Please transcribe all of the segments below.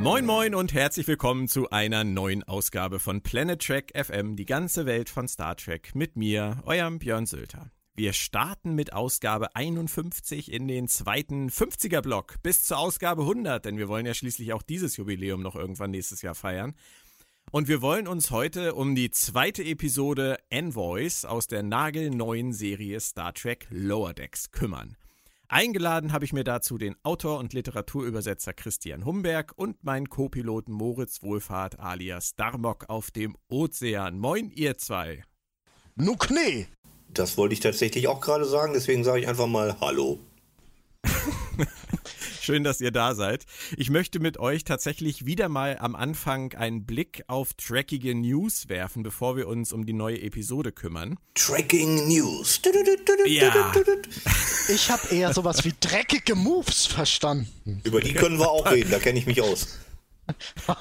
Moin moin und herzlich willkommen zu einer neuen Ausgabe von Planet Trek FM, die ganze Welt von Star Trek mit mir, eurem Björn Sölter. Wir starten mit Ausgabe 51 in den zweiten 50er Block bis zur Ausgabe 100, denn wir wollen ja schließlich auch dieses Jubiläum noch irgendwann nächstes Jahr feiern. Und wir wollen uns heute um die zweite Episode Envoys aus der nagelneuen Serie Star Trek Lower Decks kümmern. Eingeladen habe ich mir dazu den Autor und Literaturübersetzer Christian Humberg und meinen Co-Piloten Moritz Wohlfahrt alias Darmok auf dem Ozean. Moin, ihr zwei. Nuck nee. Das wollte ich tatsächlich auch gerade sagen, deswegen sage ich einfach mal Hallo. Schön, dass ihr da seid. Ich möchte mit euch tatsächlich wieder mal am Anfang einen Blick auf trackige News werfen, bevor wir uns um die neue Episode kümmern. Tracking News. Ja. Ich habe eher sowas wie dreckige Moves verstanden. Über die können wir auch reden, da kenne ich mich aus.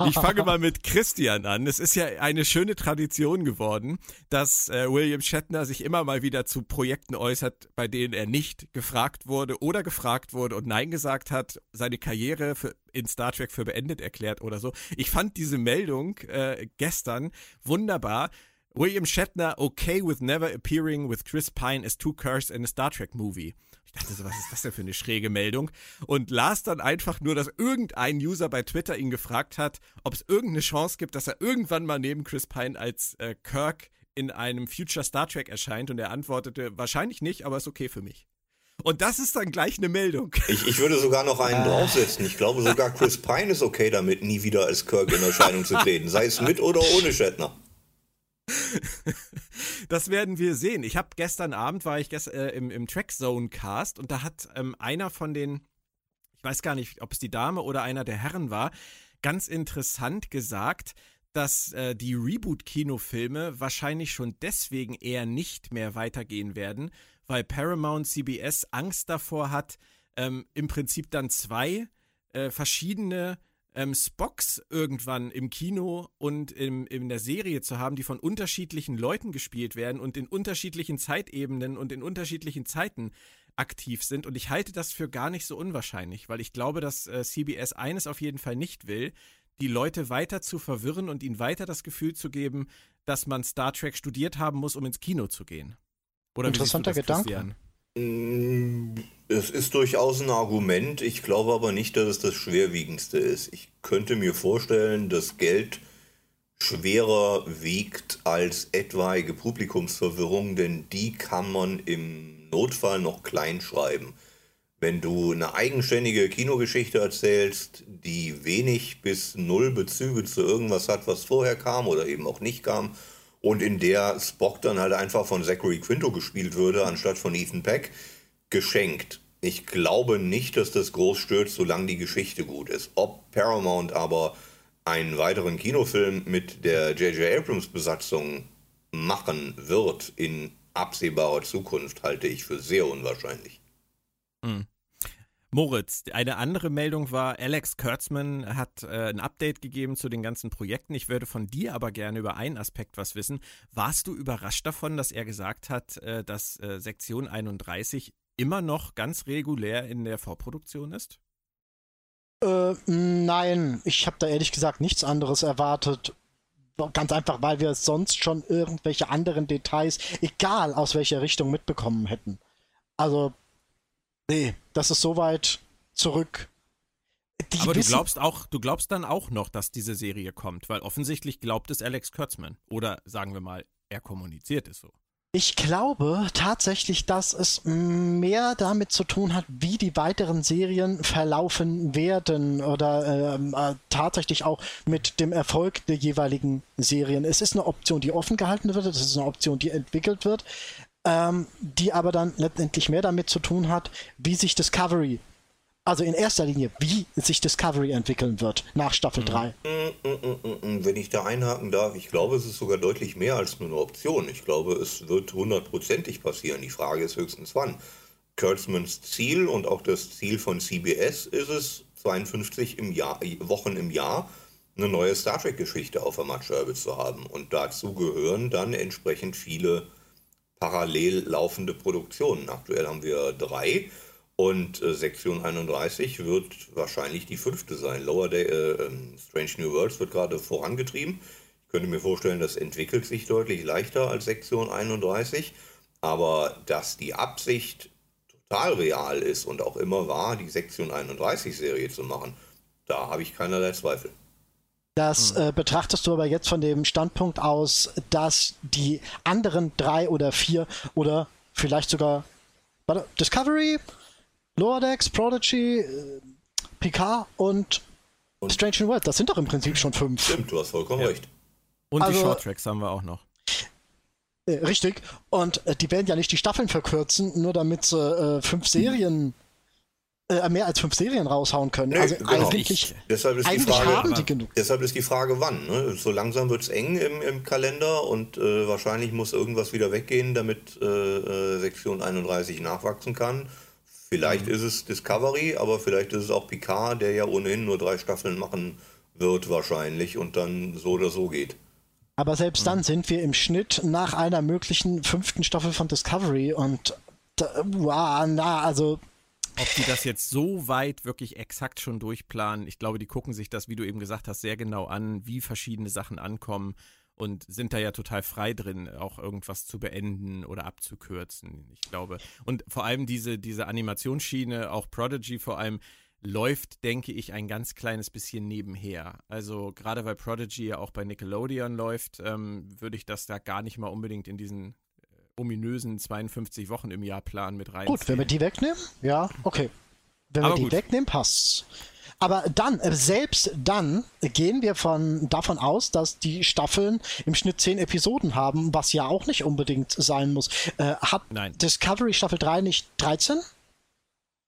Ich fange mal mit Christian an. Es ist ja eine schöne Tradition geworden, dass äh, William Shatner sich immer mal wieder zu Projekten äußert, bei denen er nicht gefragt wurde oder gefragt wurde und Nein gesagt hat, seine Karriere für, in Star Trek für beendet erklärt oder so. Ich fand diese Meldung äh, gestern wunderbar. William Shatner okay with never appearing with Chris Pine as two cars in a Star Trek movie. Ich dachte so, was ist das denn für eine schräge Meldung? Und las dann einfach nur, dass irgendein User bei Twitter ihn gefragt hat, ob es irgendeine Chance gibt, dass er irgendwann mal neben Chris Pine als äh, Kirk in einem Future Star Trek erscheint. Und er antwortete, wahrscheinlich nicht, aber ist okay für mich. Und das ist dann gleich eine Meldung. Ich, ich würde sogar noch einen draufsetzen. Ich glaube sogar Chris Pine ist okay damit, nie wieder als Kirk in Erscheinung zu treten. Sei es mit oder ohne Shatner. das werden wir sehen. Ich habe gestern Abend war ich gest, äh, im, im Trackzone Cast und da hat ähm, einer von den, ich weiß gar nicht, ob es die Dame oder einer der Herren war, ganz interessant gesagt, dass äh, die Reboot-Kinofilme wahrscheinlich schon deswegen eher nicht mehr weitergehen werden, weil Paramount CBS Angst davor hat, ähm, im Prinzip dann zwei äh, verschiedene ähm, Spocks irgendwann im Kino und im, in der Serie zu haben, die von unterschiedlichen Leuten gespielt werden und in unterschiedlichen Zeitebenen und in unterschiedlichen Zeiten aktiv sind. Und ich halte das für gar nicht so unwahrscheinlich, weil ich glaube, dass äh, CBS eines auf jeden Fall nicht will, die Leute weiter zu verwirren und ihnen weiter das Gefühl zu geben, dass man Star Trek studiert haben muss, um ins Kino zu gehen. Oder Interessanter Gedanke. Es ist durchaus ein Argument. Ich glaube aber nicht, dass es das schwerwiegendste ist. Ich könnte mir vorstellen, dass Geld schwerer wiegt als etwaige Publikumsverwirrung, denn die kann man im Notfall noch klein schreiben. Wenn du eine eigenständige Kinogeschichte erzählst, die wenig bis null Bezüge zu irgendwas hat, was vorher kam oder eben auch nicht kam, und in der Spock dann halt einfach von Zachary Quinto gespielt würde, anstatt von Ethan Peck, geschenkt. Ich glaube nicht, dass das groß stört, solange die Geschichte gut ist. Ob Paramount aber einen weiteren Kinofilm mit der J.J. Abrams-Besatzung machen wird in absehbarer Zukunft, halte ich für sehr unwahrscheinlich. Mhm. Moritz, eine andere Meldung war, Alex Kurtzman hat äh, ein Update gegeben zu den ganzen Projekten. Ich würde von dir aber gerne über einen Aspekt was wissen. Warst du überrascht davon, dass er gesagt hat, äh, dass äh, Sektion 31 immer noch ganz regulär in der Vorproduktion ist? Äh, nein, ich habe da ehrlich gesagt nichts anderes erwartet. Ganz einfach, weil wir sonst schon irgendwelche anderen Details, egal aus welcher Richtung, mitbekommen hätten. Also Nee, das ist so weit zurück. Die Aber du glaubst auch, du glaubst dann auch noch, dass diese Serie kommt, weil offensichtlich glaubt es Alex Kurtzman. Oder sagen wir mal, er kommuniziert es so. Ich glaube tatsächlich, dass es mehr damit zu tun hat, wie die weiteren Serien verlaufen werden oder ähm, äh, tatsächlich auch mit dem Erfolg der jeweiligen Serien. Es ist eine Option, die offen gehalten wird, es ist eine Option, die entwickelt wird ähm, die aber dann letztendlich mehr damit zu tun hat, wie sich Discovery, also in erster Linie, wie sich Discovery entwickeln wird nach Staffel 3. Mm, mm, mm, Wenn ich da einhaken darf, ich glaube, es ist sogar deutlich mehr als nur eine Option. Ich glaube, es wird hundertprozentig passieren. Die Frage ist höchstens wann. Kurtzmans Ziel und auch das Ziel von CBS ist es, 52 im Jahr, Wochen im Jahr eine neue Star Trek-Geschichte auf der Matscheibe zu haben. Und dazu gehören dann entsprechend viele parallel laufende Produktionen. Aktuell haben wir drei. Und äh, Sektion 31 wird wahrscheinlich die fünfte sein. Lower Day, äh, ähm, Strange New Worlds wird gerade vorangetrieben. Ich könnte mir vorstellen, das entwickelt sich deutlich leichter als Sektion 31. Aber dass die Absicht total real ist und auch immer war, die Sektion 31-Serie zu machen, da habe ich keinerlei Zweifel. Das hm. äh, betrachtest du aber jetzt von dem Standpunkt aus, dass die anderen drei oder vier oder vielleicht sogar warte, Discovery, Lower Decks, Prodigy, äh, Picard und, und, Strange New World. Das sind doch im Prinzip schon fünf. Stimmt, du hast vollkommen ja. recht. Und also, die Short Tracks haben wir auch noch. Äh, richtig. Und äh, die werden ja nicht die Staffeln verkürzen, nur damit sie äh, fünf Serien, äh, mehr als fünf Serien raushauen können. Nee, also genau. eigentlich, deshalb ist eigentlich die Frage, haben die genug. Deshalb ist die Frage, wann. Ne? So langsam wird es eng im, im, Kalender und äh, wahrscheinlich muss irgendwas wieder weggehen, damit äh, Sektion 31 nachwachsen kann. Vielleicht mhm. ist es Discovery, aber vielleicht ist es auch Picard, der ja ohnehin nur drei Staffeln machen wird wahrscheinlich und dann so oder so geht. Aber selbst dann mhm. sind wir im Schnitt nach einer möglichen fünften Staffel von Discovery und da, wow, na, also. Ob die das jetzt so weit wirklich exakt schon durchplanen, ich glaube, die gucken sich das, wie du eben gesagt hast, sehr genau an, wie verschiedene Sachen ankommen und sind da ja total frei drin, auch irgendwas zu beenden oder abzukürzen. Ich glaube. Und vor allem diese, diese Animationsschiene, auch Prodigy vor allem, läuft, denke ich, ein ganz kleines bisschen nebenher. Also gerade weil Prodigy ja auch bei Nickelodeon läuft, ähm, würde ich das da gar nicht mal unbedingt in diesen äh, ominösen 52 Wochen im Jahr Plan mit rein. Gut, wenn wir die wegnehmen, ja, okay. Wenn Aber wir die gut. wegnehmen, passt's. Aber dann, äh, selbst dann gehen wir von, davon aus, dass die Staffeln im Schnitt 10 Episoden haben, was ja auch nicht unbedingt sein muss. Äh, hat Nein. Discovery Staffel 3 nicht 13?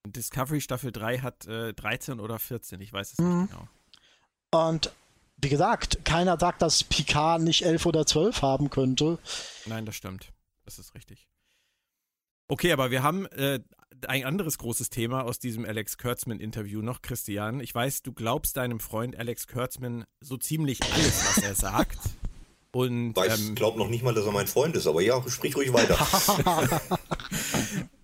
Discovery Staffel 3 hat äh, 13 oder 14, ich weiß es mhm. nicht genau. Und wie gesagt, keiner sagt, dass Picard nicht 11 oder 12 haben könnte. Nein, das stimmt. Das ist richtig. Okay, aber wir haben äh, ein anderes großes Thema aus diesem Alex Kurtzman-Interview noch, Christian. Ich weiß, du glaubst deinem Freund Alex Kurtzman so ziemlich alles, was er sagt. Und, ich ähm, glaube noch nicht mal, dass er mein Freund ist, aber ja, sprich ruhig weiter.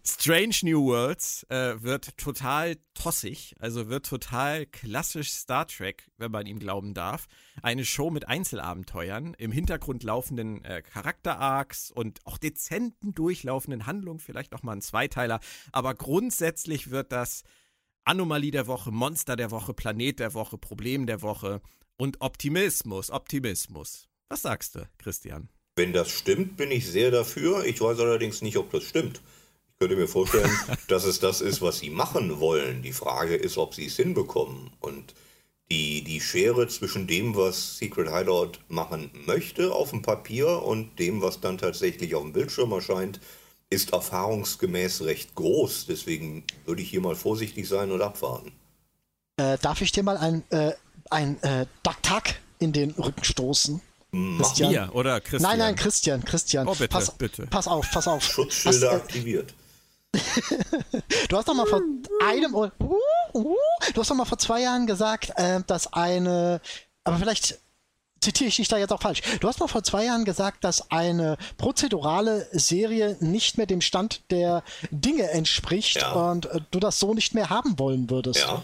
Strange New Worlds äh, wird total tossig, also wird total klassisch Star Trek, wenn man ihm glauben darf. Eine Show mit Einzelabenteuern, im Hintergrund laufenden äh, Charakter-Arcs und auch dezenten durchlaufenden Handlungen, vielleicht auch mal ein Zweiteiler. Aber grundsätzlich wird das Anomalie der Woche, Monster der Woche, Planet der Woche, Problem der Woche und Optimismus, Optimismus. Was sagst du, Christian? Wenn das stimmt, bin ich sehr dafür. Ich weiß allerdings nicht, ob das stimmt. Ich könnte mir vorstellen, dass es das ist, was sie machen wollen. Die Frage ist, ob sie es hinbekommen. Und die, die Schere zwischen dem, was Secret Hideout machen möchte auf dem Papier und dem, was dann tatsächlich auf dem Bildschirm erscheint, ist erfahrungsgemäß recht groß. Deswegen würde ich hier mal vorsichtig sein und abwarten. Äh, darf ich dir mal ein, äh, ein äh, Duck-Tack in den Rücken stoßen? Christian. Mir oder Christian? Nein, nein, Christian, Christian. Oh, bitte, pass, bitte. Pass auf, pass auf. Schutzschilder Hast, äh, aktiviert. du hast doch mal vor einem oder uh, uh, du hast doch mal vor zwei Jahren gesagt, äh, dass eine, aber vielleicht zitiere ich dich da jetzt auch falsch. Du hast mal vor zwei Jahren gesagt, dass eine prozedurale Serie nicht mehr dem Stand der Dinge entspricht ja. und äh, du das so nicht mehr haben wollen würdest. Ja,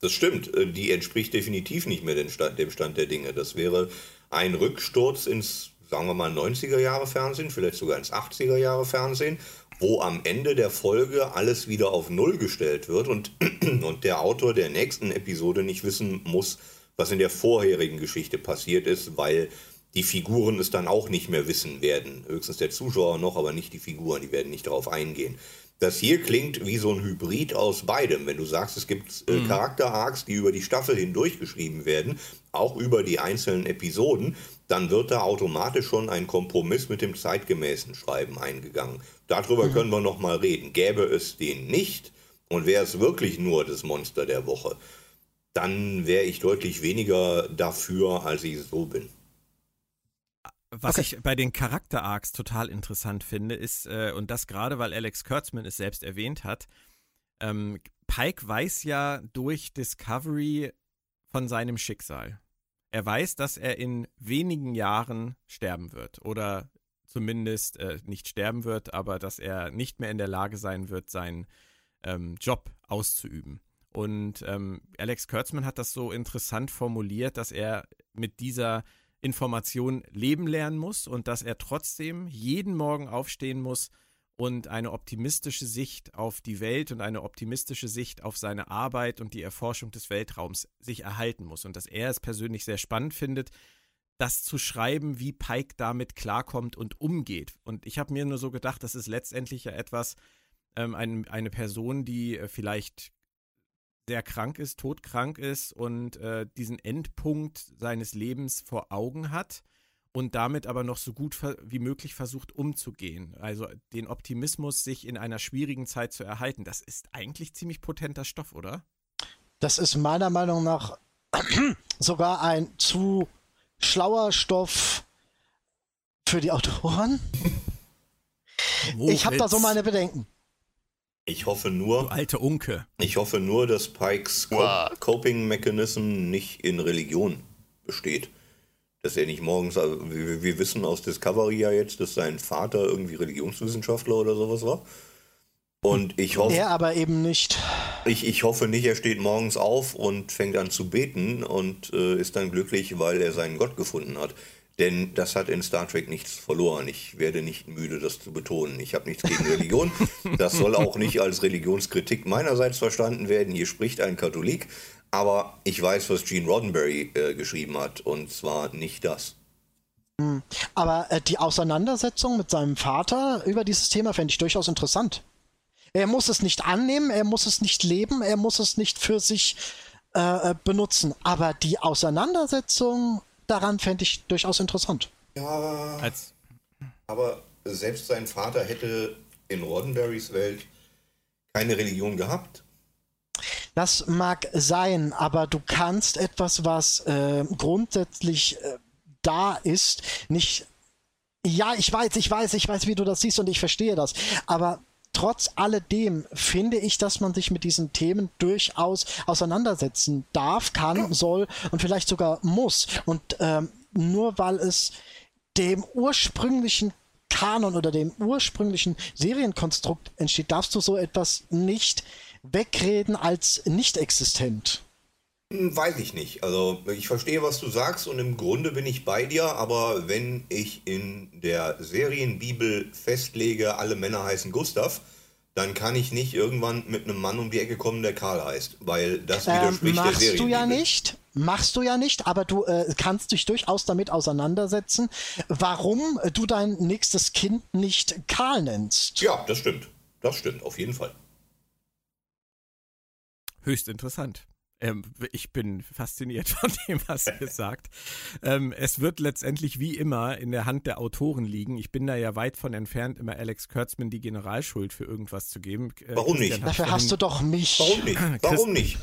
das stimmt. Äh, die entspricht definitiv nicht mehr dem Stand, dem Stand der Dinge. Das wäre ein Rücksturz ins, sagen wir mal, 90er Jahre Fernsehen, vielleicht sogar ins 80er Jahre Fernsehen wo am Ende der Folge alles wieder auf Null gestellt wird und, und der Autor der nächsten Episode nicht wissen muss, was in der vorherigen Geschichte passiert ist, weil die Figuren es dann auch nicht mehr wissen werden. Höchstens der Zuschauer noch, aber nicht die Figuren, die werden nicht darauf eingehen. Das hier klingt wie so ein Hybrid aus beidem. Wenn du sagst, es gibt äh, mhm. Charakter-Arcs, die über die Staffel hindurch geschrieben werden, auch über die einzelnen Episoden, dann wird da automatisch schon ein Kompromiss mit dem zeitgemäßen Schreiben eingegangen. Darüber mhm. können wir noch mal reden. Gäbe es den nicht und wäre es wirklich nur das Monster der Woche, dann wäre ich deutlich weniger dafür, als ich so bin. Was okay. ich bei den Charakter-Arcs total interessant finde, ist, äh, und das gerade, weil Alex Kurtzman es selbst erwähnt hat, ähm, Pike weiß ja durch Discovery von seinem Schicksal. Er weiß, dass er in wenigen Jahren sterben wird oder zumindest äh, nicht sterben wird, aber dass er nicht mehr in der Lage sein wird, sein ähm, Job auszuüben. Und ähm, Alex Kurtzman hat das so interessant formuliert, dass er mit dieser Information leben lernen muss und dass er trotzdem jeden Morgen aufstehen muss und eine optimistische Sicht auf die Welt und eine optimistische Sicht auf seine Arbeit und die Erforschung des Weltraums sich erhalten muss. Und dass er es persönlich sehr spannend findet, das zu schreiben, wie Pike damit klarkommt und umgeht. Und ich habe mir nur so gedacht, das ist letztendlich ja etwas, ähm, ein, eine Person, die äh, vielleicht sehr krank ist, todkrank ist und äh, diesen Endpunkt seines Lebens vor Augen hat und damit aber noch so gut wie möglich versucht umzugehen. Also den Optimismus, sich in einer schwierigen Zeit zu erhalten. Das ist eigentlich ziemlich potenter Stoff, oder? Das ist meiner Meinung nach sogar ein zu schlauer Stoff für die Autoren. ich habe da so meine Bedenken. Ich hoffe nur. Du alte Unke. Ich hoffe nur, dass Pikes wow. Coping Mechanism nicht in Religion besteht. Dass er nicht morgens, also wir, wir, wissen aus Discovery ja jetzt, dass sein Vater irgendwie Religionswissenschaftler oder sowas war. Und ich hoffe. Er aber eben nicht. Ich, ich hoffe nicht, er steht morgens auf und fängt an zu beten und äh, ist dann glücklich, weil er seinen Gott gefunden hat. Denn das hat in Star Trek nichts verloren. Ich werde nicht müde, das zu betonen. Ich habe nichts gegen Religion. Das soll auch nicht als Religionskritik meinerseits verstanden werden. Hier spricht ein Katholik. Aber ich weiß, was Gene Roddenberry äh, geschrieben hat. Und zwar nicht das. Hm. Aber äh, die Auseinandersetzung mit seinem Vater über dieses Thema fände ich durchaus interessant. Er muss es nicht annehmen, er muss es nicht leben, er muss es nicht für sich äh, äh benutzen. Aber die Auseinandersetzung daran fände ich durchaus interessant. Ja, Als aber selbst sein Vater hätte in Roddenberrys Welt keine Religion gehabt. Das mag sein, aber du kannst etwas, was äh, grundsätzlich äh, da ist, nicht. Ja, ich weiß, ich weiß, ich weiß, wie du das siehst und ich verstehe das. Aber trotz alledem finde ich, dass man sich mit diesen Themen durchaus auseinandersetzen darf, kann, soll und vielleicht sogar muss. Und ähm, nur weil es dem ursprünglichen Kanon oder dem ursprünglichen Serienkonstrukt entsteht, darfst du so etwas nicht wegreden als nicht existent. Hm, weiß ich nicht. Also ich verstehe, was du sagst und im Grunde bin ich bei dir, aber wenn ich in der Serienbibel festlege, alle Männer heißen Gustav, dann kann ich nicht irgendwann mit einem Mann um die Ecke kommen, der Karl heißt, weil das ähm, widerspricht ähm, der Serienbibel. Machst du ja nicht. Machst du ja nicht, aber du äh, kannst dich durchaus damit auseinandersetzen, warum du dein nächstes Kind nicht Karl nennst. Ja, das stimmt. Das stimmt, auf jeden Fall. Höchst interessant. Ähm, ich bin fasziniert von dem, was ihr sagt. Ähm, es wird letztendlich wie immer in der Hand der Autoren liegen. Ich bin da ja weit von entfernt, immer Alex Kurtzman die Generalschuld für irgendwas zu geben. Äh, Warum Christian nicht? Dafür hast du doch mich. Warum nicht? Warum nicht?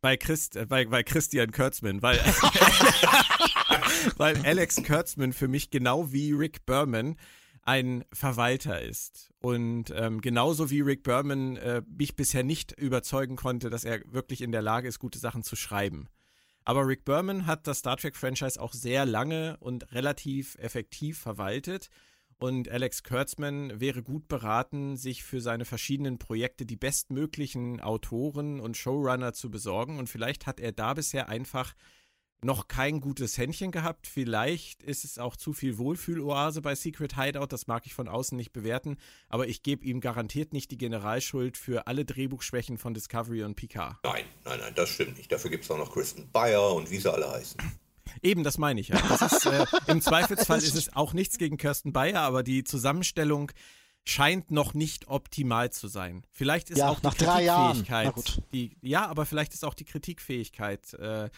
Bei, Christ, äh, bei, bei Christian Kurtzman, weil, weil Alex Kurtzman für mich genau wie Rick Berman ein Verwalter ist. Und ähm, genauso wie Rick Berman äh, mich bisher nicht überzeugen konnte, dass er wirklich in der Lage ist, gute Sachen zu schreiben. Aber Rick Berman hat das Star Trek-Franchise auch sehr lange und relativ effektiv verwaltet. Und Alex Kurtzman wäre gut beraten, sich für seine verschiedenen Projekte die bestmöglichen Autoren und Showrunner zu besorgen. Und vielleicht hat er da bisher einfach noch kein gutes Händchen gehabt. Vielleicht ist es auch zu viel Wohlfühloase bei Secret Hideout. Das mag ich von außen nicht bewerten. Aber ich gebe ihm garantiert nicht die Generalschuld für alle Drehbuchschwächen von Discovery und Picard. Nein, nein, nein, das stimmt nicht. Dafür gibt es auch noch Kristen Bayer und wie sie alle heißen. Eben, das meine ich ja. Ist, äh, Im Zweifelsfall ist es auch nichts gegen Kirsten Bayer, aber die Zusammenstellung scheint noch nicht optimal zu sein. Vielleicht ist ja, auch die Kritikfähigkeit. Die, ja, aber vielleicht ist auch die Kritikfähigkeit äh,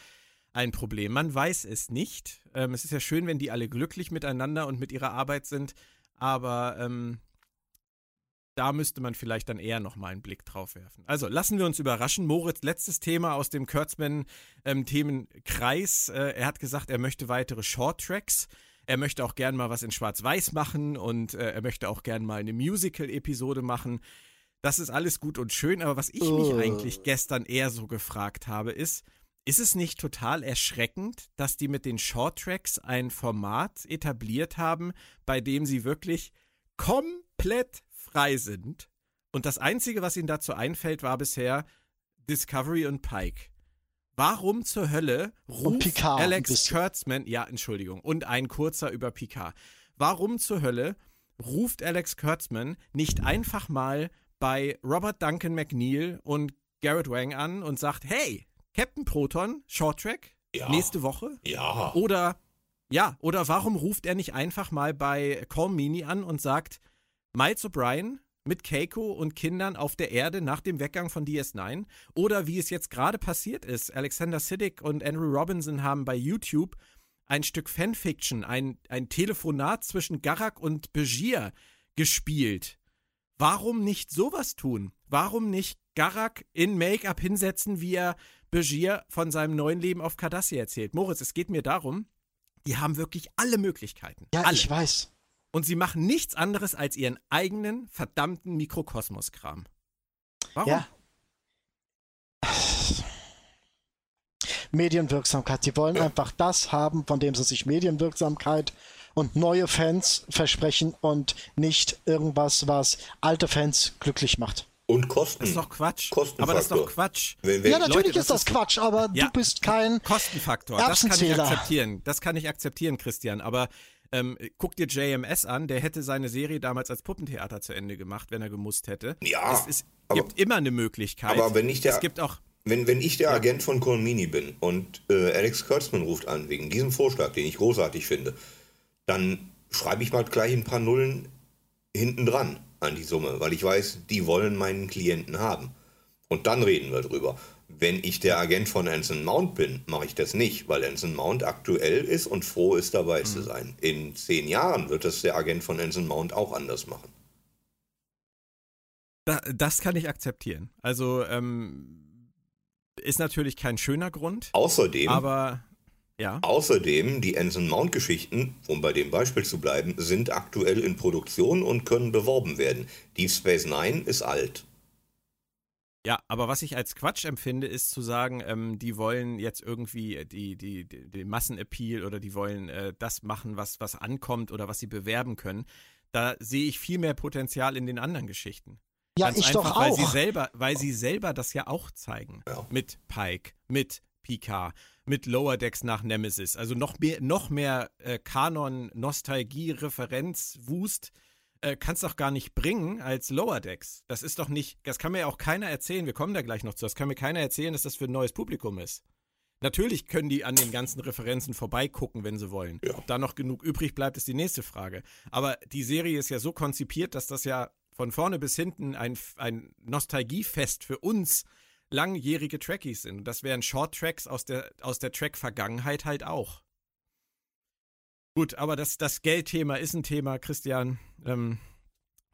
ein Problem. Man weiß es nicht. Ähm, es ist ja schön, wenn die alle glücklich miteinander und mit ihrer Arbeit sind, aber ähm, da müsste man vielleicht dann eher nochmal einen Blick drauf werfen. Also lassen wir uns überraschen. Moritz, letztes Thema aus dem Kurtzman-Themenkreis. Ähm, äh, er hat gesagt, er möchte weitere Short-Tracks. Er möchte auch gern mal was in Schwarz-Weiß machen und äh, er möchte auch gern mal eine Musical-Episode machen. Das ist alles gut und schön, aber was ich mich oh. eigentlich gestern eher so gefragt habe, ist, ist es nicht total erschreckend, dass die mit den Shorttracks ein Format etabliert haben, bei dem sie wirklich komplett frei sind Und das Einzige, was ihm dazu einfällt, war bisher Discovery und Pike. Warum zur Hölle ruft Picard Alex. Kurtzman, ja, Entschuldigung, und ein kurzer über Picard. Warum zur Hölle ruft Alex Kurtzman nicht einfach mal bei Robert Duncan McNeil und Garrett Wang an und sagt, hey, Captain Proton, Short Track, Ja. nächste Woche? Ja. Oder, ja, oder warum ruft er nicht einfach mal bei Call Meany an und sagt, Miles O'Brien mit Keiko und Kindern auf der Erde nach dem Weggang von DS9? Oder wie es jetzt gerade passiert ist, Alexander Siddig und Andrew Robinson haben bei YouTube ein Stück Fanfiction, ein, ein Telefonat zwischen Garak und Begier gespielt. Warum nicht sowas tun? Warum nicht Garak in Make-up hinsetzen, wie er Begier von seinem neuen Leben auf Cardassia erzählt? Moritz, es geht mir darum, die haben wirklich alle Möglichkeiten. Ja, alle. ich weiß. Und sie machen nichts anderes als ihren eigenen verdammten Mikrokosmos-Kram. Warum? Ja. Medienwirksamkeit. Sie wollen einfach das haben, von dem sie sich Medienwirksamkeit und neue Fans versprechen und nicht irgendwas, was alte Fans glücklich macht. Und Kosten. Das ist doch Quatsch. Kostenfaktor. Aber das ist doch Quatsch. Wenn, wenn, ja, natürlich Leute, das ist das Quatsch, aber Ja. du bist kein. Kostenfaktor, das kann ich akzeptieren. Das kann ich akzeptieren, Christian. Aber ähm, guck dir JMS an, der hätte seine Serie damals als Puppentheater zu Ende gemacht, wenn er gemusst hätte. Ja, Es, es aber- gibt immer eine Möglichkeit. aber wenn nicht der- Es gibt auch. wenn, wenn ich der Agent von Colmini bin und äh, Alex Kurtzman ruft an wegen diesem Vorschlag, den ich großartig finde, dann schreibe ich mal gleich ein paar Nullen hinten dran an die Summe, weil ich weiß, die wollen meinen Klienten haben. Und dann reden wir drüber. Wenn ich der Agent von Anson Mount bin, mache ich das nicht, weil Anson Mount aktuell ist und froh ist, dabei zu sein. In zehn Jahren wird das der Agent von Anson Mount auch anders machen. Da, das kann ich akzeptieren. Also ähm, ist natürlich kein schöner Grund, Außerdem aber ja. Außerdem, die Anson Mount Geschichten, um bei dem Beispiel zu bleiben, sind aktuell in Produktion und können beworben werden. Deep Space Nine ist alt. Ja, aber was ich als Quatsch empfinde, ist zu sagen, ähm, die wollen jetzt irgendwie die, die, die, den Massenappeal oder die wollen äh, das machen, was, was ankommt oder was sie bewerben können. Da sehe ich viel mehr Potenzial in den anderen Geschichten. Ja, Ganz ich einfach, doch Weil sie, auch. selber, weil sie selber das ja auch zeigen. Ja. Mit Pike, mit Picard, mit Lower Decks nach Nemesis. Also noch mehr, noch mehr äh, Kanon, Nostalgie, Referenz, Wust äh, kannst doch gar nicht bringen als Lower Decks. Das ist doch nicht, das kann mir auch keiner erzählen, wir kommen da gleich noch zu, das kann mir keiner erzählen, dass das für ein neues Publikum ist. Natürlich können die an den ganzen Referenzen vorbeigucken, wenn sie wollen. Ja. Ob da noch genug übrig bleibt, ist die nächste Frage. Aber die Serie ist ja so konzipiert, dass das ja von vorne bis hinten ein, ein Nostalgiefest für uns langjährige Trekkies sind. Und das wären Short-Tracks aus der, aus der Track-Vergangenheit halt auch. Gut, aber das, das Geldthema ist ein Thema, Christian. Ähm,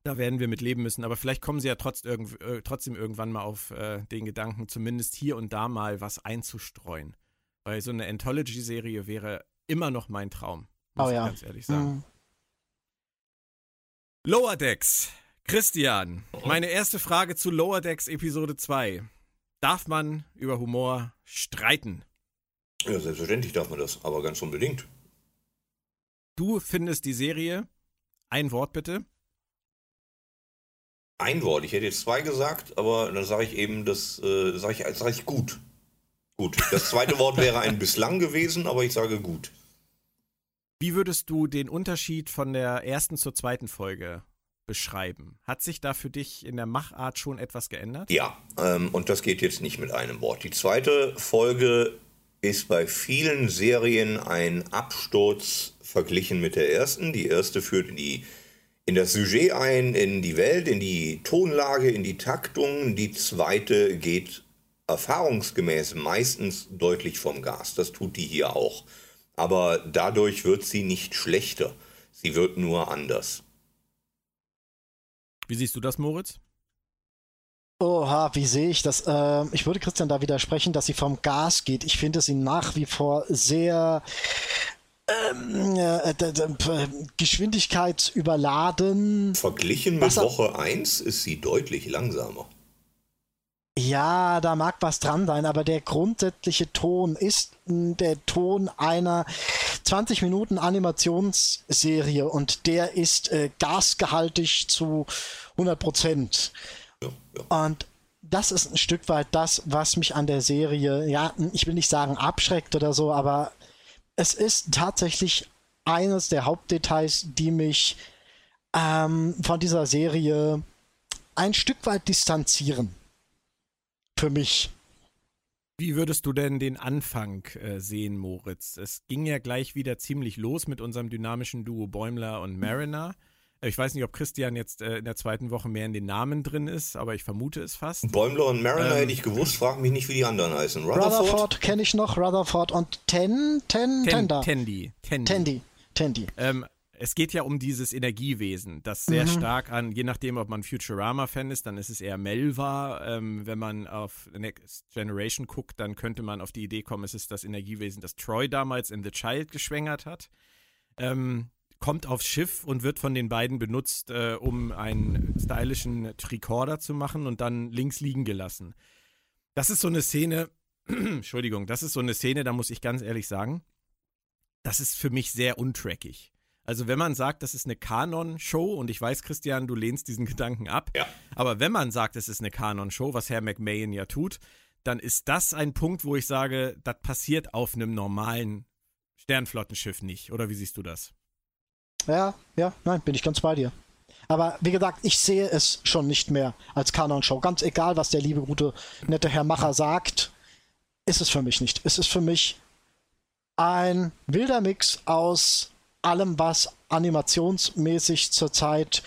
da werden wir mit leben müssen. Aber vielleicht kommen sie ja trotz irgend, äh, trotzdem irgendwann mal auf äh, den Gedanken, zumindest hier und da mal was einzustreuen. Weil so eine Anthology-Serie wäre immer noch mein Traum. Muss Oh ich ja. ganz ehrlich sagen. Hm. Lower Decks. Christian, meine erste Frage zu Lower Decks Episode 2. Darf man über Humor streiten? Ja, selbstverständlich darf man das, aber ganz unbedingt. Du findest die Serie, ein Wort bitte, Ein Wort, ich hätte jetzt zwei gesagt, aber dann sage ich eben, das äh, sage ich, sag ich gut. Gut. Das zweite Wort wäre ein bislang gewesen, aber ich sage gut. Wie würdest du den Unterschied von der ersten zur zweiten Folge beschreiben? Hat sich da für dich in der Machart schon etwas geändert? Ja, ähm, und das geht jetzt nicht mit einem Wort. Die zweite Folge ist bei vielen Serien ein Absturz verglichen mit der ersten. Die erste führt in, die, in das Sujet ein, in die Welt, in die Tonlage, in die Taktung. Die zweite geht erfahrungsgemäß meistens deutlich vom Gas. Das tut die hier auch. Aber dadurch wird sie nicht schlechter. Sie wird nur anders. Wie siehst du das, Moritz? Oha, wie sehe ich das? Ähm, ich würde Christian da widersprechen, dass sie vom Gas geht. Ich finde sie nach wie vor sehr ähm, äh, geschwindigkeitsüberladen. Verglichen mit Woche 1 ist sie deutlich langsamer. Ja, da mag was dran sein, aber der grundsätzliche Ton ist der Ton einer 20 Minuten Animationsserie und der ist äh, gasgehaltig zu 100 Prozent. Ja, ja. Und das ist ein Stück weit das, was mich an der Serie, ja, ich will nicht sagen abschreckt oder so, aber es ist tatsächlich eines der Hauptdetails, die mich ähm, von dieser Serie ein Stück weit distanzieren. Für mich. Wie würdest du denn den Anfang äh, sehen, Moritz? Es ging ja gleich wieder ziemlich los mit unserem dynamischen Duo Bäumler und Mariner. Äh, ich weiß nicht, ob Christian jetzt äh, in der zweiten Woche mehr in den Namen drin ist, aber ich vermute es fast. Bäumler und Mariner ähm, hätte ich gewusst, frag mich nicht, wie die anderen heißen. Rutherford, Rutherford kenne ich noch, Rutherford und Ten, Ten, Ten Tender. Tendi. Tendi. Tendi. Tendi. Ähm, es geht ja um dieses Energiewesen, das sehr mhm. stark an, je nachdem, ob man Futurama-Fan ist, dann ist es eher Melva. Ähm, wenn man auf Next Generation guckt, dann könnte man auf die Idee kommen, es ist das Energiewesen, das Troy damals in The Child geschwängert hat. Ähm, kommt aufs Schiff und wird von den beiden benutzt, äh, um einen stylischen Tricorder zu machen und dann links liegen gelassen. Das ist so eine Szene, Entschuldigung, das ist so eine Szene, da muss ich ganz ehrlich sagen, das ist für mich sehr untrackig. Also wenn man sagt, das ist eine Kanon-Show, und ich weiß, Christian, du lehnst diesen Gedanken ab, ja. aber wenn man sagt, es ist eine Kanon-Show, was Herr McMahon ja tut, dann ist das ein Punkt, wo ich sage, das passiert auf einem normalen Sternflottenschiff nicht. Oder wie siehst du das? Ja, ja, nein, bin ich ganz bei dir. Aber wie gesagt, ich sehe es schon nicht mehr als Kanon-Show. Ganz egal, was der liebe, gute, nette Herr Macher sagt, ist es für mich nicht. Es ist für mich ein wilder Mix aus allem, was animationsmäßig zurzeit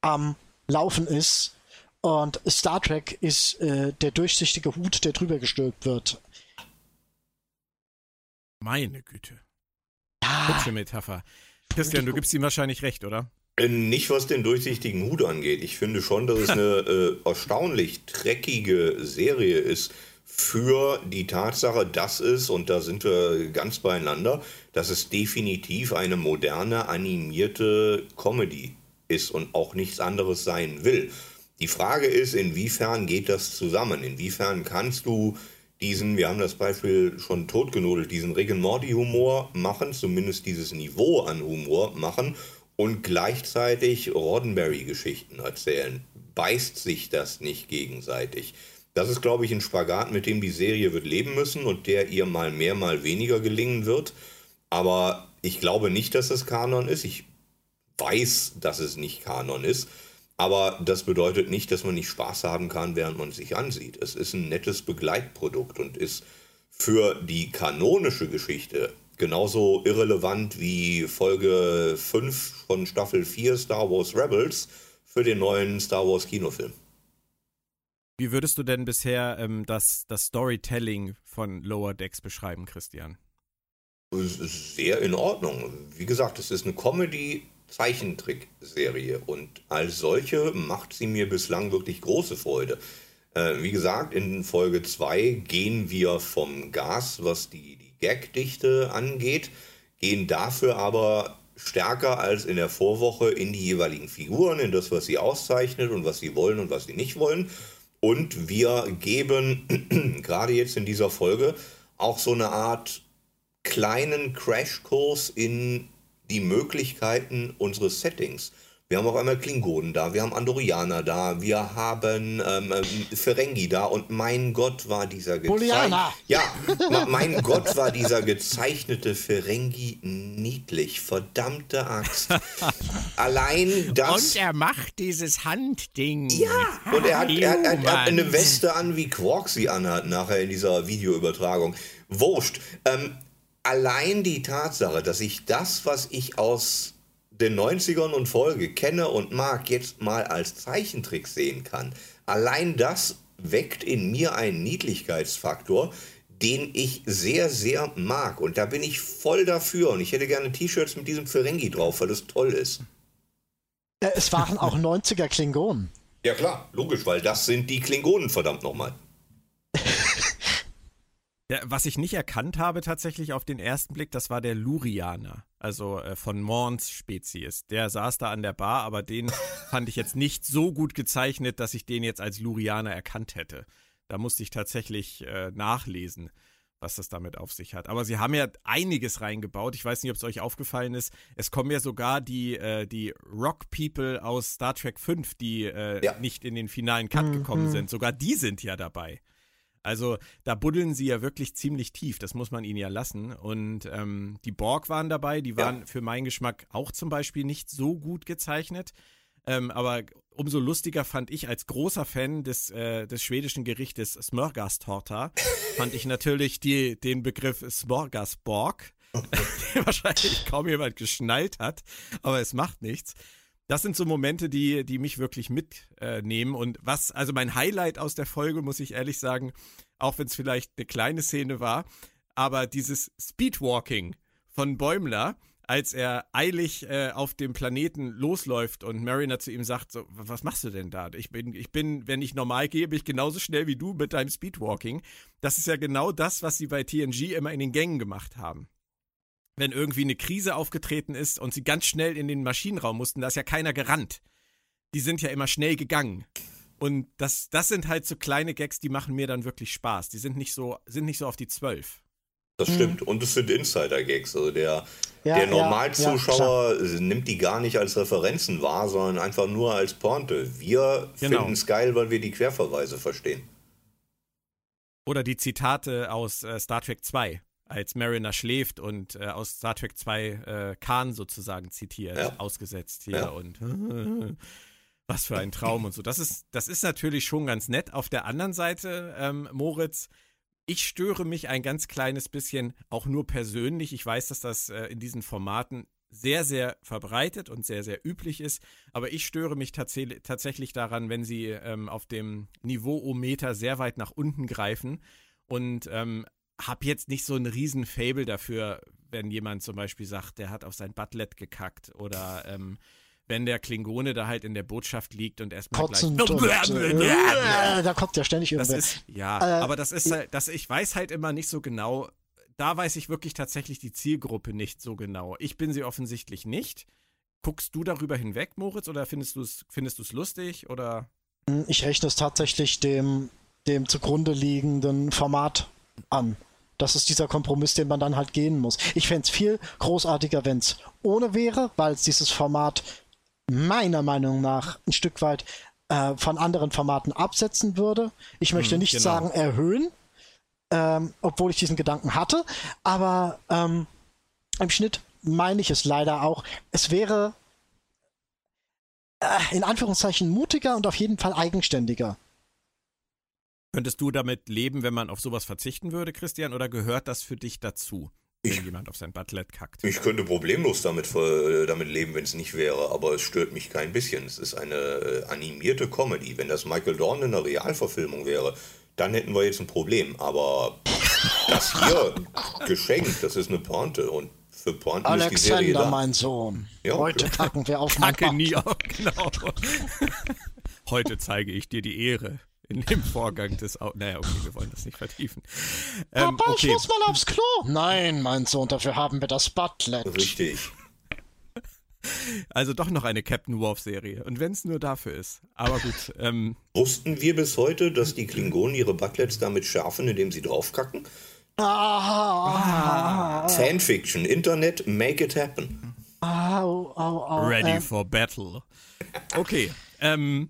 am Laufen ist. Und Star Trek ist äh, der durchsichtige Hut, der drüber gestülpt wird. Meine Güte. Ja. Hübsche Metapher. Christian, du gibst ihm wahrscheinlich recht, oder? Äh, nicht, was den durchsichtigen Hut angeht. Ich finde schon, dass es eine äh, erstaunlich dreckige Serie ist für die Tatsache, dass es, und da sind wir ganz beieinander, dass es definitiv eine moderne animierte Comedy ist und auch nichts anderes sein will. Die Frage ist, inwiefern geht das zusammen? Inwiefern kannst du diesen, wir haben das Beispiel schon totgenudelt, diesen Rick and Morty Humor machen, zumindest dieses Niveau an Humor machen und gleichzeitig Roddenberry Geschichten erzählen? Beißt sich das nicht gegenseitig? Das ist, glaube ich, ein Spagat, mit dem die Serie wird leben müssen und der ihr mal mehr, mal weniger gelingen wird. Aber ich glaube nicht, dass es Kanon ist. Ich weiß, dass es nicht Kanon ist. Aber das bedeutet nicht, dass man nicht Spaß haben kann, während man sich ansieht. Es ist ein nettes Begleitprodukt und ist für die kanonische Geschichte genauso irrelevant wie Folge 5 von Staffel 4 Star Wars Rebels für den neuen Star Wars Kinofilm. Wie würdest du denn bisher ähm, das, das Storytelling von Lower Decks beschreiben, Christian? Sehr in Ordnung. Wie gesagt, es ist eine Comedy-Zeichentrick-Serie und als solche macht sie mir bislang wirklich große Freude. Äh, wie gesagt, in Folge 2 gehen wir vom Gas, was die, die Gagdichte angeht, gehen dafür aber stärker als in der Vorwoche in die jeweiligen Figuren, in das, was sie auszeichnet und was sie wollen und was sie nicht wollen und wir geben gerade jetzt in dieser Folge auch so eine Art kleinen Crashkurs in die Möglichkeiten unseres Settings. Wir haben auch einmal Klingonen da, wir haben Andorianer da, wir haben ähm, ähm Ferengi da und mein Gott war dieser gezeichnete. Ja, mein Gott war dieser gezeichnete Ferengi niedlich. Verdammte Axt. Allein das. Und er macht dieses Handding. Ja, und er hat, er, er, er hat eine Weste an, wie Quark sie anhat, nachher in dieser Videoübertragung. Wurscht. Ähm, allein die Tatsache, dass ich das, was ich aus den 90ern und Folge kenne und mag, jetzt mal als Zeichentrick sehen kann. Allein das weckt in mir einen Niedlichkeitsfaktor, den ich sehr, sehr mag. Und da bin ich voll dafür. Und ich hätte gerne T-Shirts mit diesem Ferengi drauf, weil das toll ist. Äh, es waren auch 90er Klingonen. Ja klar, logisch, weil das sind die Klingonen, verdammt nochmal. Was ich nicht erkannt habe tatsächlich auf den ersten Blick, das war der Lurianer, also äh, von Morns Spezies. Der saß da an der Bar, aber den fand ich jetzt nicht so gut gezeichnet, dass ich den jetzt als Lurianer erkannt hätte. Da musste ich tatsächlich äh, nachlesen, was das damit auf sich hat. Aber sie haben ja einiges reingebaut. Ich weiß nicht, ob es euch aufgefallen ist. Es kommen ja sogar die, äh, die Rock People aus Star Trek 5, die äh, ja. nicht in den finalen Cut mhm. gekommen sind. Sogar die sind ja dabei. Also da buddeln sie ja wirklich ziemlich tief, das muss man ihnen ja lassen. Und ähm, die Borg waren dabei, die waren ja. für meinen Geschmack auch zum Beispiel nicht so gut gezeichnet. Ähm, aber umso lustiger fand ich als großer Fan des, äh, des schwedischen Gerichtes Smörgastorta, fand ich natürlich die, den Begriff Smorgasborg, den wahrscheinlich kaum jemand geschnallt hat, aber es macht nichts das sind so Momente, die, die mich wirklich mitnehmen. Äh, und was, also mein Highlight aus der Folge, muss ich ehrlich sagen, auch wenn es vielleicht eine kleine Szene war, aber dieses Speedwalking von Bäumler, als er eilig äh, auf dem Planeten losläuft und Mariner zu ihm sagt, so, was machst du denn da? Ich bin, ich bin, wenn ich normal gehe, bin ich genauso schnell wie du mit deinem Speedwalking. Das ist ja genau das, was sie bei TNG immer in den Gängen gemacht haben wenn irgendwie eine Krise aufgetreten ist und sie ganz schnell in den Maschinenraum mussten, da ist ja keiner gerannt. Die sind ja immer schnell gegangen. Und das, das sind halt so kleine Gags, die machen mir dann wirklich Spaß. Die sind nicht so, sind nicht so auf die zwölf. Das stimmt. Mhm. Und es sind Insider-Gags. Also der, ja, der Normalzuschauer ja, nimmt die gar nicht als Referenzen wahr, sondern einfach nur als Pointe. Wir genau. finden es geil, weil wir die Querverweise verstehen. Oder die Zitate aus äh, Star Trek 2 als Mariner schläft und äh, aus Star Trek 2 äh, Khan sozusagen zitiert, ja. ausgesetzt hier ja. und was für ein Traum und so. Das ist, das ist natürlich schon ganz nett. Auf der anderen Seite, ähm, Moritz, ich störe mich ein ganz kleines bisschen, auch nur persönlich. Ich weiß, dass das äh, in diesen Formaten sehr, sehr verbreitet und sehr, sehr üblich ist. Aber ich störe mich tats tatsächlich daran, wenn sie ähm, auf dem Niveauometer sehr weit nach unten greifen und ähm, habe jetzt nicht so ein riesen Fable dafür, wenn jemand zum Beispiel sagt, der hat auf sein Butlet gekackt oder ähm, wenn der Klingone da halt in der Botschaft liegt und erstmal Kotzend gleich. Und, äh, da kommt ja ständig irgendwer. Ist, ja, äh, aber das ist halt, das, ich weiß halt immer nicht so genau. Da weiß ich wirklich tatsächlich die Zielgruppe nicht so genau. Ich bin sie offensichtlich nicht. Guckst du darüber hinweg, Moritz, oder findest du es findest du's lustig? Oder? Ich rechne es tatsächlich dem, dem zugrunde liegenden Format an. Das ist dieser Kompromiss, den man dann halt gehen muss. Ich fände es viel großartiger, wenn es ohne wäre, weil es dieses Format meiner Meinung nach ein Stück weit äh, von anderen Formaten absetzen würde. Ich möchte hm, nicht genau. sagen erhöhen, ähm, obwohl ich diesen Gedanken hatte, aber ähm, im Schnitt meine ich es leider auch. Es wäre äh, in Anführungszeichen mutiger und auf jeden Fall eigenständiger. Könntest du damit leben, wenn man auf sowas verzichten würde, Christian, oder gehört das für dich dazu? wenn ich, jemand auf sein Butlet kackt. Ich könnte problemlos damit, äh, damit leben, wenn es nicht wäre, aber es stört mich kein bisschen. Es ist eine äh, animierte Comedy. Wenn das Michael Dorn in einer Realverfilmung wäre, dann hätten wir jetzt ein Problem. Aber das hier geschenkt, das ist eine Pointe und für Pointen Alexander, ist die Serie da. mein Sohn. Ja, Heute kacken wir auf Kacke mein nie auf, genau. Heute zeige ich dir die Ehre in dem Vorgang des Au Naja, okay, wir wollen das nicht vertiefen. Ähm, Papa, okay. ich muss mal aufs Klo. Nein, mein Sohn, dafür haben wir das Butlet. Richtig. Also doch noch eine Captain Worf-Serie. Und wenn es nur dafür ist. Aber gut. Ähm, Wussten wir bis heute, dass die Klingonen ihre Butlets damit schärfen, indem sie draufkacken? Ah, ah. Fanfiction, Internet, make it happen. Au, au, au, Ready ähm. for battle. Okay. Ähm,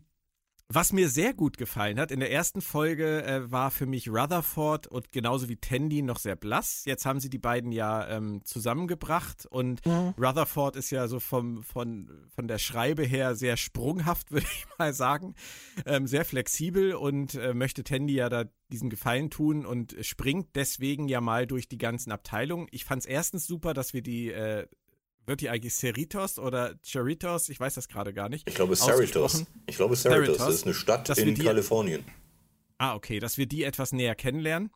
was mir sehr gut gefallen hat, in der ersten Folge äh, war für mich Rutherford und genauso wie Tandy noch sehr blass. Jetzt haben sie die beiden ja ähm, zusammengebracht und mhm. Rutherford ist ja so vom, von, von der Schreibe her sehr sprunghaft, würde ich mal sagen. Ähm, sehr flexibel und äh, möchte Tandy ja da diesen Gefallen tun und springt deswegen ja mal durch die ganzen Abteilungen. Ich fand es erstens super, dass wir die äh, wird die eigentlich Cerritos oder Cerritos? Ich weiß das gerade gar nicht. Ich glaube Cerritos. Ich glaube Cerritos. Das ist eine Stadt in die, Kalifornien. Ah, okay, dass wir die etwas näher kennenlernen.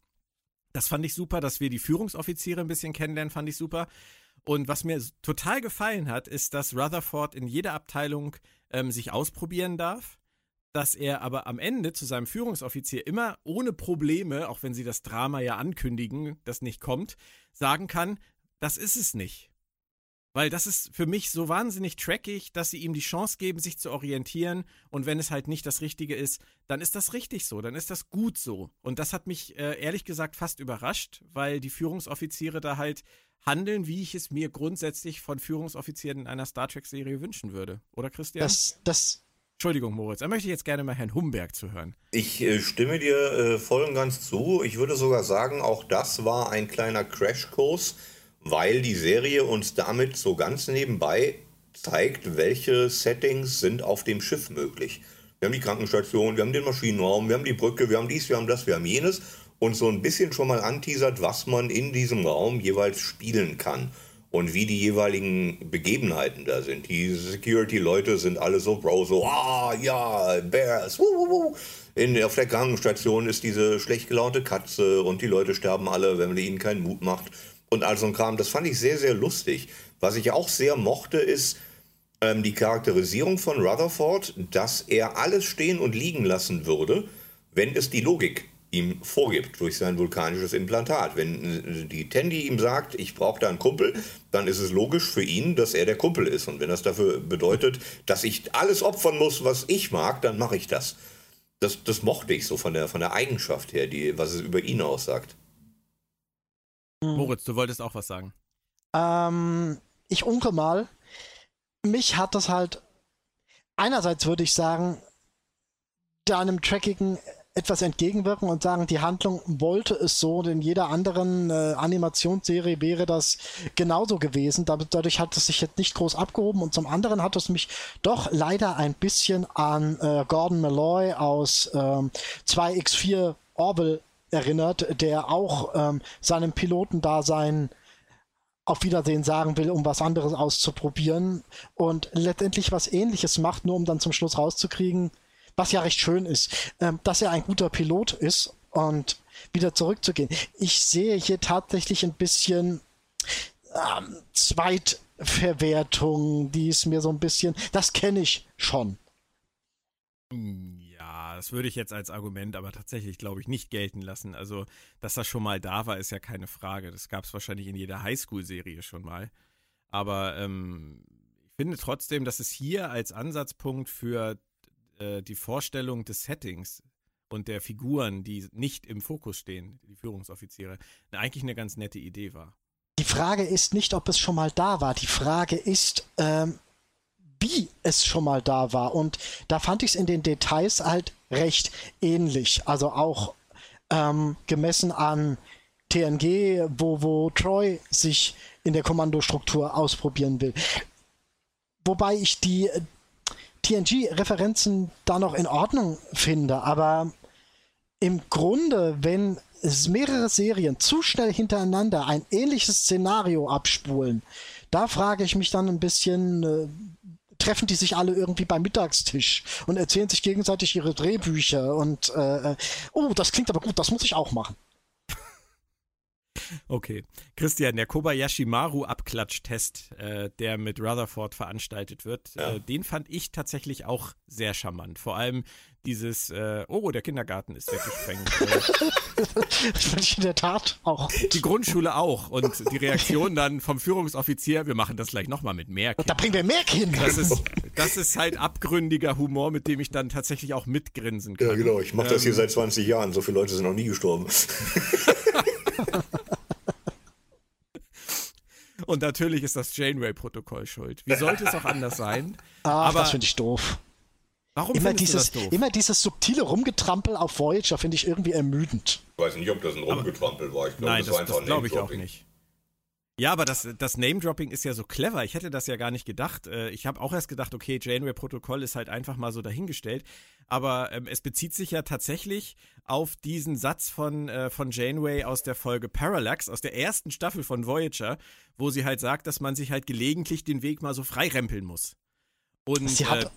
Das fand ich super, dass wir die Führungsoffiziere ein bisschen kennenlernen, fand ich super. Und was mir total gefallen hat, ist, dass Rutherford in jeder Abteilung ähm, sich ausprobieren darf, dass er aber am Ende zu seinem Führungsoffizier immer ohne Probleme, auch wenn sie das Drama ja ankündigen, das nicht kommt, sagen kann, das ist es nicht Weil das ist für mich so wahnsinnig trackig, dass sie ihm die Chance geben, sich zu orientieren. Und wenn es halt nicht das Richtige ist, dann ist das richtig so, dann ist das gut so. Und das hat mich äh, ehrlich gesagt fast überrascht, weil die Führungsoffiziere da halt handeln, wie ich es mir grundsätzlich von Führungsoffizieren in einer Star Trek-Serie wünschen würde. Oder Christian? Das, das, Entschuldigung, Moritz, da möchte ich jetzt gerne mal Herrn Humberg zu hören. Ich äh, stimme dir äh, voll und ganz zu. Ich würde sogar sagen, auch das war ein kleiner Crashkurs weil die Serie uns damit so ganz nebenbei zeigt, welche Settings sind auf dem Schiff möglich. Wir haben die Krankenstation, wir haben den Maschinenraum, wir haben die Brücke, wir haben dies, wir haben das, wir haben jenes und so ein bisschen schon mal anteasert, was man in diesem Raum jeweils spielen kann und wie die jeweiligen Begebenheiten da sind. Die Security-Leute sind alle so Bro, so, ah, ja, Bears, wuh, wuh, wuh. In, auf der Krankenstation ist diese schlecht gelaunte Katze und die Leute sterben alle, wenn man ihnen keinen Mut macht und all so ein Kram. Das fand ich sehr, sehr lustig. Was ich auch sehr mochte, ist ähm, die Charakterisierung von Rutherford, dass er alles stehen und liegen lassen würde, wenn es die Logik ihm vorgibt durch sein vulkanisches Implantat. Wenn äh, die Tandy ihm sagt, ich brauche da einen Kumpel, dann ist es logisch für ihn, dass er der Kumpel ist. Und wenn das dafür bedeutet, dass ich alles opfern muss, was ich mag, dann mache ich das. das. Das mochte ich so von der, von der Eigenschaft her, die, was es über ihn aussagt. Hm. Moritz, du wolltest auch was sagen. Ähm, ich unke mal. Mich hat das halt. Einerseits würde ich sagen, deinem Trackigen etwas entgegenwirken und sagen, die Handlung wollte es so, denn in jeder anderen äh, Animationsserie wäre das genauso gewesen. Dadurch hat es sich jetzt nicht groß abgehoben und zum anderen hat es mich doch leider ein bisschen an äh, Gordon Malloy aus ähm, 2x4 Orville erinnert, der auch ähm, seinem Pilotendasein auf Wiedersehen sagen will, um was anderes auszuprobieren und letztendlich was ähnliches macht, nur um dann zum Schluss rauszukriegen, was ja recht schön ist, ähm, dass er ein guter Pilot ist und wieder zurückzugehen. Ich sehe hier tatsächlich ein bisschen ähm, Zweitverwertung, die ist mir so ein bisschen, das kenne ich schon. Das würde ich jetzt als Argument aber tatsächlich, glaube ich, nicht gelten lassen. Also, dass das schon mal da war, ist ja keine Frage. Das gab es wahrscheinlich in jeder Highschool-Serie schon mal. Aber ähm, ich finde trotzdem, dass es hier als Ansatzpunkt für äh, die Vorstellung des Settings und der Figuren, die nicht im Fokus stehen, die Führungsoffiziere, eigentlich eine ganz nette Idee war. Die Frage ist nicht, ob es schon mal da war. Die Frage ist, ähm, wie es schon mal da war. Und da fand ich es in den Details halt recht ähnlich. Also auch ähm, gemessen an TNG, wo, wo Troy sich in der Kommandostruktur ausprobieren will. Wobei ich die äh, TNG-Referenzen da noch in Ordnung finde, aber im Grunde, wenn es mehrere Serien zu schnell hintereinander ein ähnliches Szenario abspulen, da frage ich mich dann ein bisschen, äh, treffen die sich alle irgendwie beim Mittagstisch und erzählen sich gegenseitig ihre Drehbücher und äh, äh, oh, das klingt aber gut, das muss ich auch machen. Okay. Christian, der Kobayashi Maru Abklatschtest, äh, der mit Rutherford veranstaltet wird, ja. äh, den fand ich tatsächlich auch sehr charmant. Vor allem dieses, äh, oh, der Kindergarten ist weggesprengt. das fand ich in der Tat auch. Die Grundschule auch. Und die Reaktion dann vom Führungsoffizier, wir machen das gleich nochmal mit mehr Kindern. Da bringen wir mehr Kinder. Das ist, das ist halt abgründiger Humor, mit dem ich dann tatsächlich auch mitgrinsen kann. Ja, genau. Ich mache das hier ähm, seit 20 Jahren. So viele Leute sind noch nie gestorben. Und natürlich ist das Janeway-Protokoll schuld. Wie sollte es auch anders sein? Ach, Aber das finde ich doof. Warum immer dieses, Immer dieses subtile Rumgetrampel auf Voyager finde ich irgendwie ermüdend. Ich weiß nicht, ob das ein Rumgetrampel war. Ich glaube, nein, das, das, das glaube ich auch nicht. Ja, aber das, das Name-Dropping ist ja so clever. Ich hätte das ja gar nicht gedacht. Äh, ich habe auch erst gedacht, okay, Janeway-Protokoll ist halt einfach mal so dahingestellt. Aber ähm, es bezieht sich ja tatsächlich auf diesen Satz von, äh, von Janeway aus der Folge Parallax, aus der ersten Staffel von Voyager, wo sie halt sagt, dass man sich halt gelegentlich den Weg mal so freirempeln muss. Und sie hat, äh,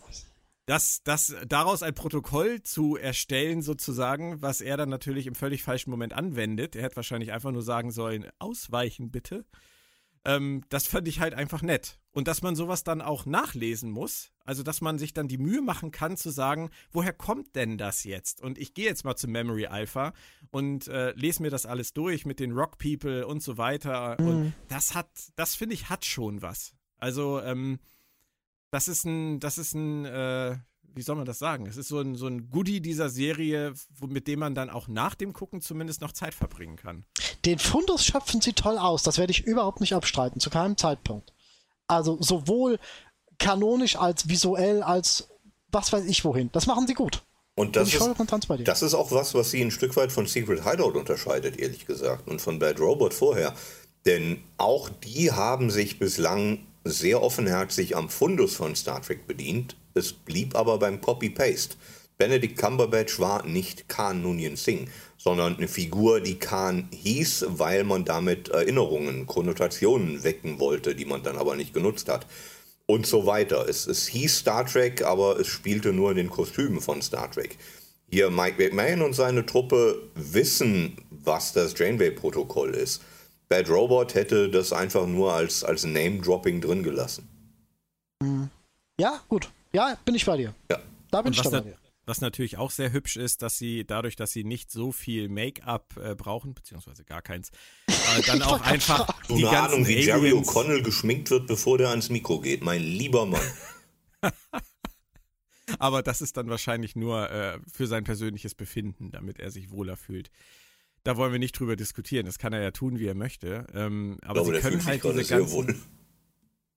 das, das, daraus ein Protokoll zu erstellen, sozusagen, was er dann natürlich im völlig falschen Moment anwendet. Er hätte wahrscheinlich einfach nur sagen sollen, ausweichen bitte. Ähm, das fand ich halt einfach nett. Und dass man sowas dann auch nachlesen muss, also dass man sich dann die Mühe machen kann zu sagen, woher kommt denn das jetzt? Und ich gehe jetzt mal zu Memory Alpha und äh, lese mir das alles durch mit den Rock People und so weiter. Mhm. Und das hat, das finde ich, hat schon was. Also, ähm, das ist ein, das ist ein, äh, wie soll man das sagen? Es ist so ein, so ein Goodie dieser Serie, wo, mit dem man dann auch nach dem Gucken zumindest noch Zeit verbringen kann. Den Fundus schöpfen sie toll aus, das werde ich überhaupt nicht abstreiten, zu keinem Zeitpunkt. Also sowohl kanonisch als visuell als was weiß ich wohin. Das machen sie gut. Und das ist, das ist auch was, was sie ein Stück weit von Secret Hideout unterscheidet, ehrlich gesagt, und von Bad Robot vorher. Denn auch die haben sich bislang sehr offenherzig am Fundus von Star Trek bedient. Es blieb aber beim Copy-Paste. Benedict Cumberbatch war nicht Khan Noonien Singh, sondern eine Figur, die Khan hieß, weil man damit Erinnerungen, Konnotationen wecken wollte, die man dann aber nicht genutzt hat. Und so weiter. Es, es hieß Star Trek, aber es spielte nur in den Kostümen von Star Trek. Hier Mike McMahon und seine Truppe wissen, was das Janeway-Protokoll ist. Bad Robot hätte das einfach nur als, als Name-Dropping drin gelassen. Ja, gut. Ja, bin ich bei dir. Ja. Da bin und ich bei dir. Was natürlich auch sehr hübsch ist, dass sie dadurch, dass sie nicht so viel Make-up äh, brauchen, beziehungsweise gar keins, äh, dann auch einfach. So die eine Ahnung, wie Jerry O'Connell geschminkt wird, bevor der ans Mikro geht. Mein lieber Mann. Aber das ist dann wahrscheinlich nur äh, für sein persönliches Befinden, damit er sich wohler fühlt. Da wollen wir nicht drüber diskutieren. Das kann er ja tun, wie er möchte. Ähm, aber glaube, sie können halt diese ganzen,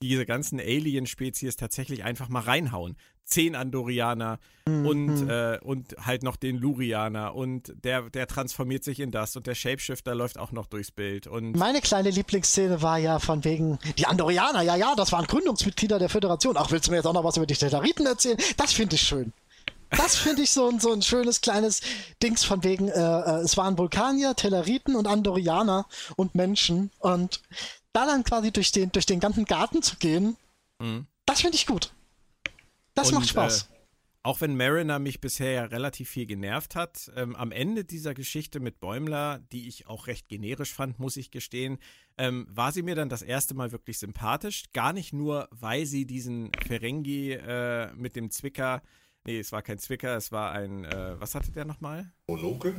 diese ganzen Alien-Spezies tatsächlich einfach mal reinhauen. Zehn Andorianer mhm. und, äh, und halt noch den Lurianer und der, der transformiert sich in das und der Shapeshifter läuft auch noch durchs Bild. Und Meine kleine Lieblingsszene war ja von wegen, die Andorianer, ja, ja, das waren Gründungsmitglieder der Föderation. Ach, willst du mir jetzt auch noch was über die Tellariten erzählen? Das finde ich schön. Das finde ich so ein, so ein schönes kleines Dings von wegen, äh, äh, es waren Vulkanier, Telleriten und Andorianer und Menschen und da dann quasi durch den, durch den ganzen Garten zu gehen, mhm. das finde ich gut. Das Und, macht Spaß. Äh, auch wenn Mariner mich bisher ja relativ viel genervt hat, ähm, am Ende dieser Geschichte mit Bäumler, die ich auch recht generisch fand, muss ich gestehen, ähm, war sie mir dann das erste Mal wirklich sympathisch. Gar nicht nur, weil sie diesen Ferengi äh, mit dem Zwicker, nee, es war kein Zwicker, es war ein, äh, was hatte der nochmal? Monokel?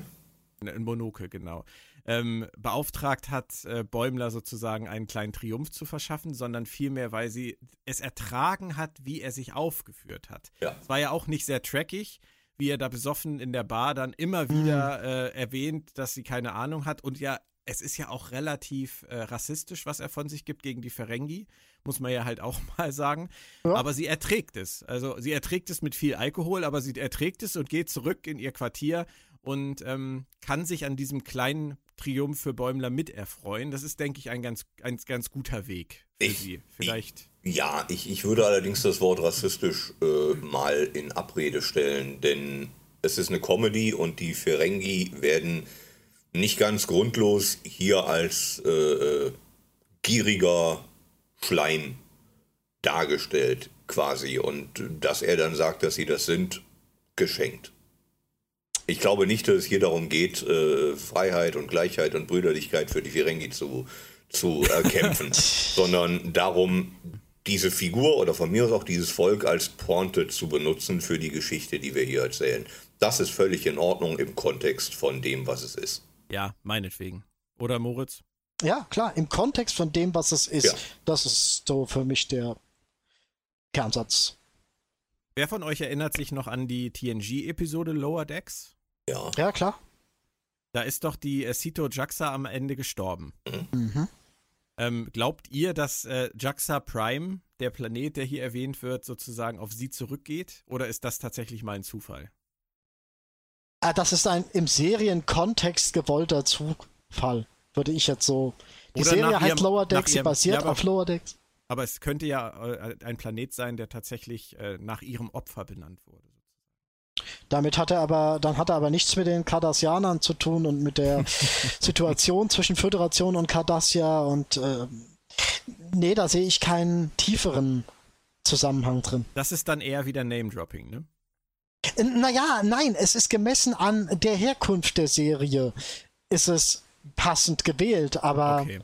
Ein Monokel, genau ähm, beauftragt hat, äh, Bäumler sozusagen einen kleinen Triumph zu verschaffen, sondern vielmehr, weil sie es ertragen hat, wie er sich aufgeführt hat. Ja. Es war ja auch nicht sehr trackig, wie er da besoffen in der Bar dann immer wieder mhm. äh, erwähnt, dass sie keine Ahnung hat und ja, es ist ja auch relativ äh, rassistisch, was er von sich gibt gegen die Ferengi, muss man ja halt auch mal sagen. Ja. Aber sie erträgt es. Also sie erträgt es mit viel Alkohol, aber sie erträgt es und geht zurück in ihr Quartier und ähm, kann sich an diesem kleinen Triumph für Bäumler miterfreuen. Das ist, denke ich, ein ganz, ein ganz guter Weg für ich, sie. Vielleicht. Ich, ja, ich, ich würde allerdings das Wort rassistisch äh, mal in Abrede stellen, denn es ist eine Comedy und die Ferengi werden nicht ganz grundlos hier als äh, äh gieriger Schleim dargestellt, quasi. Und dass er dann sagt, dass sie das sind, geschenkt. Ich glaube nicht, dass es hier darum geht, äh, Freiheit und Gleichheit und Brüderlichkeit für die Ferengi zu, zu erkämpfen, sondern darum, diese Figur oder von mir aus auch dieses Volk als Pointe zu benutzen für die Geschichte, die wir hier erzählen. Das ist völlig in Ordnung im Kontext von dem, was es ist. Ja, meinetwegen. Oder Moritz? Ja, klar, im Kontext von dem, was es ist. Ja. Das ist so für mich der Kernsatz. Wer von euch erinnert sich noch an die TNG-Episode Lower Decks? Ja. Ja, klar. Da ist doch die äh, Sito Jaxa am Ende gestorben. Mhm. Ähm, glaubt ihr, dass äh, Jaxa Prime, der Planet, der hier erwähnt wird, sozusagen auf sie zurückgeht? Oder ist das tatsächlich mal ein Zufall? Ah, das ist ein im Serienkontext gewollter Zufall, würde ich jetzt so. Die Oder Serie heißt ihrem, Lower Decks, ihrem, basiert ja, auf Lower Decks. Aber es könnte ja äh, ein Planet sein, der tatsächlich äh, nach ihrem Opfer benannt wurde. Damit hat er aber, dann hat er aber nichts mit den Cardassianern zu tun und mit der Situation zwischen Föderation und Cardassia und äh, nee, da sehe ich keinen tieferen Zusammenhang drin. Das ist dann eher wieder Name-Dropping, ne? Naja, nein, es ist gemessen an der Herkunft der Serie, ist es passend gewählt, aber okay.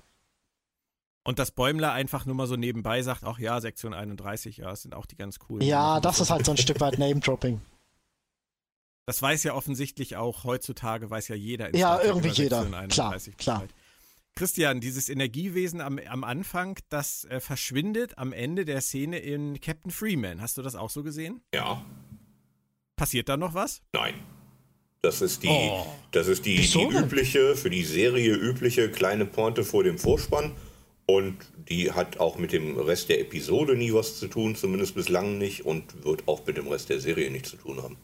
Und dass Bäumler einfach nur mal so nebenbei sagt, ach ja, Sektion 31, ja, das sind auch die ganz coolen. Ja, das ist halt so ein Stück weit Name-Dropping. Das weiß ja offensichtlich auch heutzutage, weiß ja jeder. In ja, irgendwie jeder. Klar, klar. Christian, dieses Energiewesen am, am Anfang, das äh, verschwindet am Ende der Szene in Captain Freeman. Hast du das auch so gesehen? Ja. Passiert da noch was? Nein. Das ist die, Oh. das ist die, die übliche, für die Serie übliche kleine Pointe vor dem Vorspann. Und die hat auch mit dem Rest der Episode nie was zu tun, zumindest bislang nicht, und wird auch mit dem Rest der Serie nichts zu tun haben.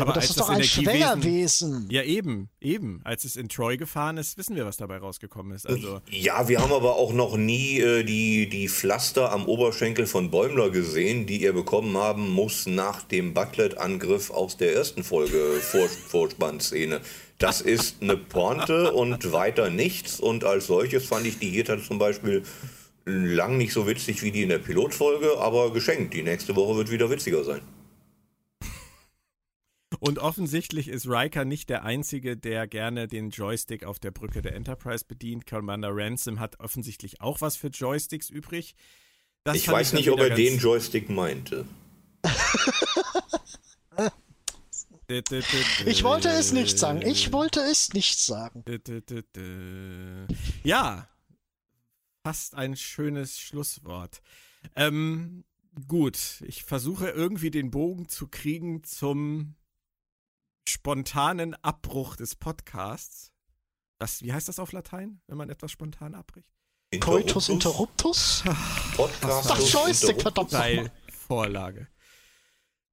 Aber das als ist doch ein Schwängerwesen. Ja, eben, eben. Als es in Troy gefahren ist, wissen wir, was dabei rausgekommen ist. Also, Ja, wir haben aber auch noch nie äh, die, die Pflaster am Oberschenkel von Bäumler gesehen, die er bekommen haben muss nach dem Bucklet-Angriff aus der ersten Folge Vor Vorspannszene. Das ist eine Pointe und weiter nichts. Und als solches fand ich die hier dann zum Beispiel lang nicht so witzig wie die in der Pilotfolge, aber geschenkt. Die nächste Woche wird wieder witziger sein. Und offensichtlich ist Riker nicht der Einzige, der gerne den Joystick auf der Brücke der Enterprise bedient. Commander Ransom hat offensichtlich auch was für Joysticks übrig. Das ich weiß nicht, ob er den Joystick meinte. Ich wollte es nicht sagen. Ich wollte es nicht sagen. Ja, fast ein schönes Schlusswort. Ähm, gut, ich versuche irgendwie den Bogen zu kriegen zum spontanen Abbruch des Podcasts. Was, wie heißt das auf Latein, wenn man etwas spontan abbricht? Coitus interruptus? Podcast Ach, Joystick, verdammt Geil. Vorlage.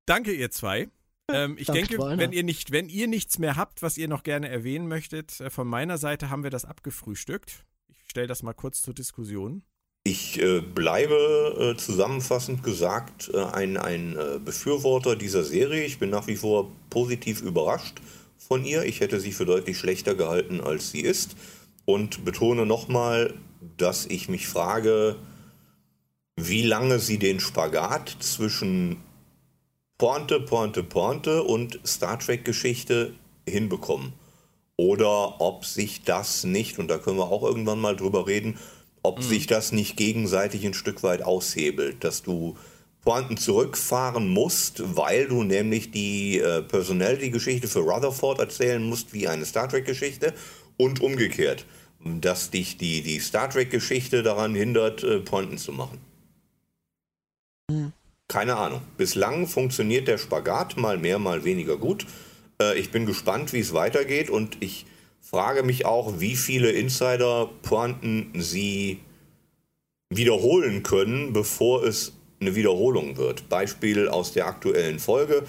Danke, ihr zwei. Ähm, ich danke, denke, wenn ihr, nicht, wenn ihr nichts mehr habt, was ihr noch gerne erwähnen möchtet, äh, von meiner Seite haben wir das abgefrühstückt. Ich stelle das mal kurz zur Diskussion. Ich äh, bleibe äh, zusammenfassend gesagt äh, ein, ein Befürworter dieser Serie. Ich bin nach wie vor positiv überrascht von ihr. Ich hätte sie für deutlich schlechter gehalten, als sie ist. Und betone nochmal, dass ich mich frage, wie lange sie den Spagat zwischen Pointe, Pointe, Pointe und Star Trek-Geschichte hinbekommen. Oder ob sich das nicht, und da können wir auch irgendwann mal drüber reden, ob sich das nicht gegenseitig ein Stück weit aushebelt, dass du Pointen zurückfahren musst, weil du nämlich die äh, Personality-Geschichte für Rutherford erzählen musst wie eine Star Trek-Geschichte und umgekehrt, dass dich die, die Star Trek-Geschichte daran hindert, äh, Pointen zu machen. Keine Ahnung. Bislang funktioniert der Spagat mal mehr, mal weniger gut. Äh, ich bin gespannt, wie es weitergeht und ich frage mich auch, wie viele Insider-Pointen sie wiederholen können, bevor es eine Wiederholung wird. Beispiel aus der aktuellen Folge.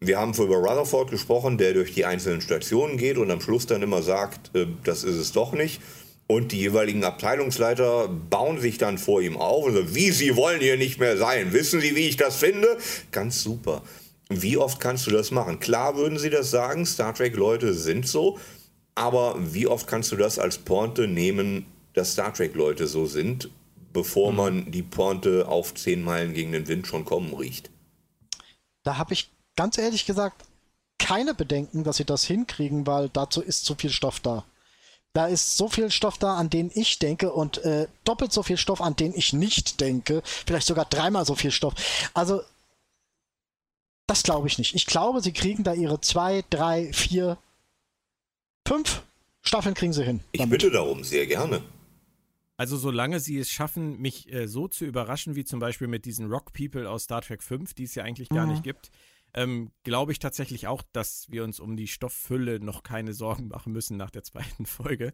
Wir haben über Rutherford gesprochen, der durch die einzelnen Stationen geht und am Schluss dann immer sagt, äh, das ist es doch nicht. Und die jeweiligen Abteilungsleiter bauen sich dann vor ihm auf und sagen, wie, Sie wollen hier nicht mehr sein. Wissen Sie, wie ich das finde? Ganz super. Wie oft kannst du das machen? Klar würden sie das sagen, Star Trek-Leute sind so, aber wie oft kannst du das als Pointe nehmen, dass Star Trek-Leute so sind, bevor man die Pointe auf zehn Meilen gegen den Wind schon kommen riecht? Da habe ich ganz ehrlich gesagt keine Bedenken, dass sie das hinkriegen, weil dazu ist zu viel Stoff da. Da ist so viel Stoff da, an den ich denke und äh, doppelt so viel Stoff, an den ich nicht denke. Vielleicht sogar dreimal so viel Stoff. Also, das glaube ich nicht. Ich glaube, sie kriegen da ihre zwei, drei, vier, fünf Staffeln kriegen sie hin. Ich damit. bitte darum, sehr gerne. Also solange sie es schaffen, mich äh, so zu überraschen, wie zum Beispiel mit diesen Rock People aus Star Trek 5, die es ja eigentlich gar Mhm. nicht gibt, ähm, glaube ich tatsächlich auch, dass wir uns um die Stofffülle noch keine Sorgen machen müssen nach der zweiten Folge.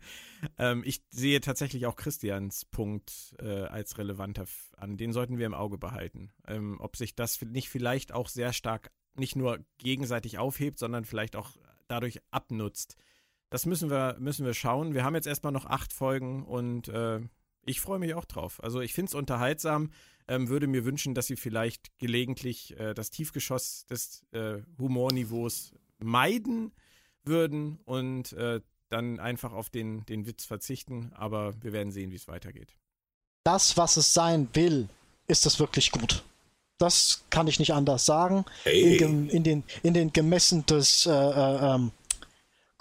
Ähm, ich sehe tatsächlich auch Christians Punkt äh, als relevanter an. Den sollten wir im Auge behalten. Ähm, ob sich das nicht vielleicht auch sehr stark nicht nur gegenseitig aufhebt, sondern vielleicht auch dadurch abnutzt. Das müssen wir, müssen wir schauen. Wir haben jetzt erstmal noch acht Folgen und äh, ich freue mich auch drauf. Also ich finde es unterhaltsam, ähm, würde mir wünschen, dass sie vielleicht gelegentlich äh, das Tiefgeschoss des äh, Humorniveaus meiden würden und äh, dann einfach auf den, den Witz verzichten. Aber wir werden sehen, wie es weitergeht. Das, was es sein will, ist es wirklich gut. Das kann ich nicht anders sagen. Hey. In, in, den, in den gemessen des äh, äh, ähm,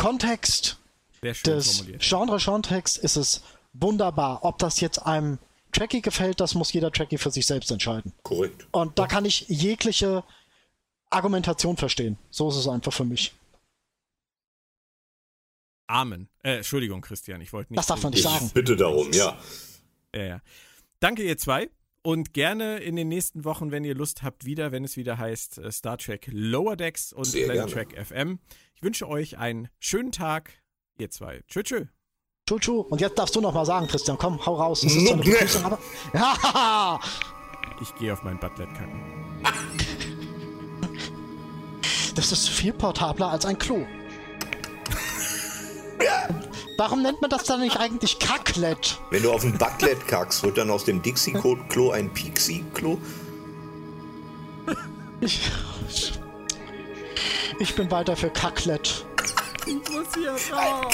Kontext des. Genre-Kontext ist es wunderbar. Ob das jetzt einem Trekkie gefällt, das muss jeder Trekkie für sich selbst entscheiden. Korrekt. Und da kann ich jegliche Argumentation verstehen. So ist es einfach für mich. Amen. Äh, Entschuldigung, Christian, ich wollte nicht. Das darf man nicht Ich sagen. bitte darum, ja. Ja, ja. Danke, ihr zwei. Und gerne in den nächsten Wochen, wenn ihr Lust habt, wieder, wenn es wieder heißt äh, Star Trek Lower Decks und Sehr Planet gerne. Trek FM. Ich wünsche euch einen schönen Tag, ihr zwei. Tschüss, tschüss. Tschu, tschu. Und jetzt darfst du noch mal sagen, Christian, komm, hau raus. Das ist so eine Begrüßung, aber. Ja! Ich gehe auf mein Butlet kacken. Das ist viel portabler als ein Klo. Warum nennt man das dann nicht eigentlich Kacklet? Wenn du auf ein Buttlet kackst, wird dann aus dem Dixie-Klo ein Pixie-Klo? Ich, ich bin weiter für Kacklet. Ich muss hier raus.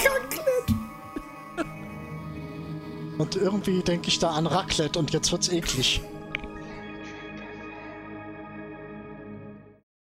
Und irgendwie denke ich da an Raclette und jetzt wird's eklig.